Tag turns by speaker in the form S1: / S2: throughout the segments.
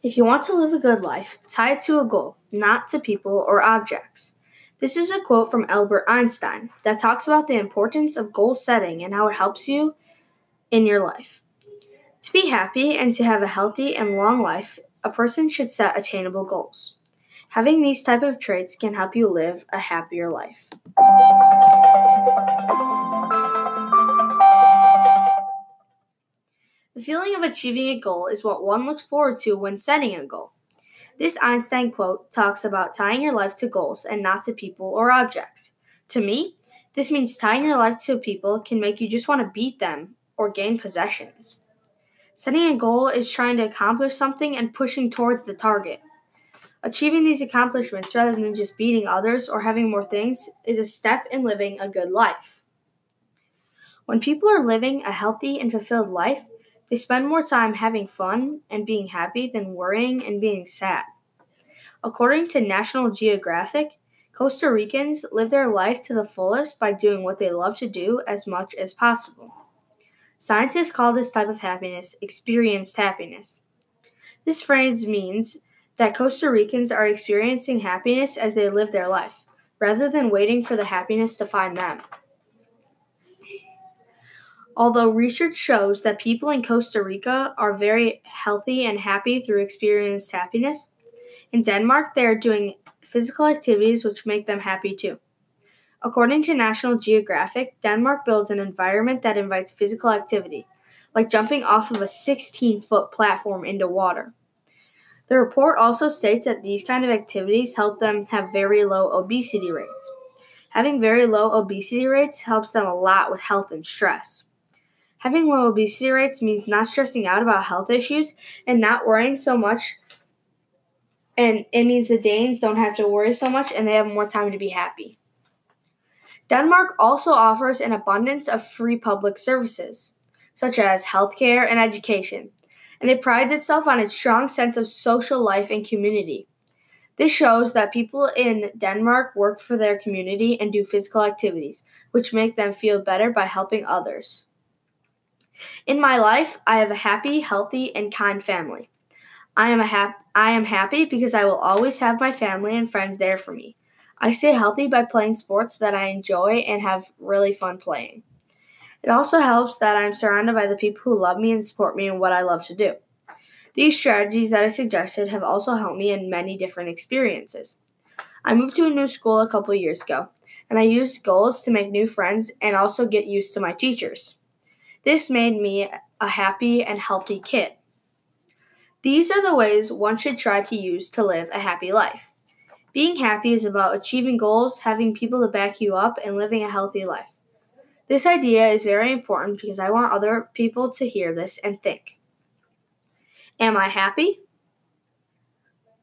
S1: If you want to live a good life, tie it to a goal, not to people or objects. This is a quote from Albert Einstein that talks about the importance of goal setting and how it helps you in your life. To be happy and to have a healthy and long life, a person should set attainable goals. Having these type of traits can help you live a happier life. The feeling of achieving a goal is what one looks forward to when setting a goal. This Einstein quote talks about tying your life to goals and not to people or objects. To me, this means tying your life to people can make you just want to beat them or gain possessions. Setting a goal is trying to accomplish something and pushing towards the target. Achieving these accomplishments rather than just beating others or having more things is a step in living a good life. When people are living a healthy and fulfilled life, they spend more time having fun and being happy than worrying and being sad. According to National Geographic, Costa Ricans live their life to the fullest by doing what they love to do as much as possible. Scientists call this type of happiness experienced happiness. This phrase means that Costa Ricans are experiencing happiness as they live their life, rather than waiting for the happiness to find them. Although research shows that people in Costa Rica are very healthy and happy through experienced happiness, in Denmark they are doing physical activities which make them happy too. According to National Geographic, Denmark builds an environment that invites physical activity, like jumping off of a 16 foot platform into water. The report also states that these kind of activities help them have very low obesity rates. Having very low obesity rates helps them a lot with health and stress. Having low obesity rates means not stressing out about health issues and not worrying so much. And it means the Danes don't have to worry so much and they have more time to be happy. Denmark also offers an abundance of free public services, such as healthcare and education, and it prides itself on its strong sense of social life and community. This shows that people in Denmark work for their community and do physical activities, which make them feel better by helping others. In my life, I have a happy, healthy, and kind family. I am a hap- I am happy because I will always have my family and friends there for me. I stay healthy by playing sports that I enjoy and have really fun playing. It also helps that I'm surrounded by the people who love me and support me in what I love to do. These strategies that I suggested have also helped me in many different experiences. I moved to a new school a couple years ago, and I used goals to make new friends and also get used to my teachers. This made me a happy and healthy kid. These are the ways one should try to use to live a happy life. Being happy is about achieving goals, having people to back you up, and living a healthy life. This idea is very important because I want other people to hear this and think Am I happy?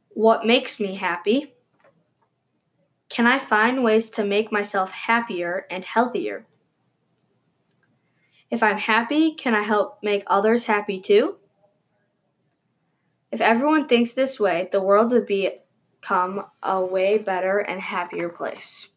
S1: What makes me happy? Can I find ways to make myself happier and healthier? If I'm happy, can I help make others happy too? If everyone thinks this way, the world would become a way better and happier place.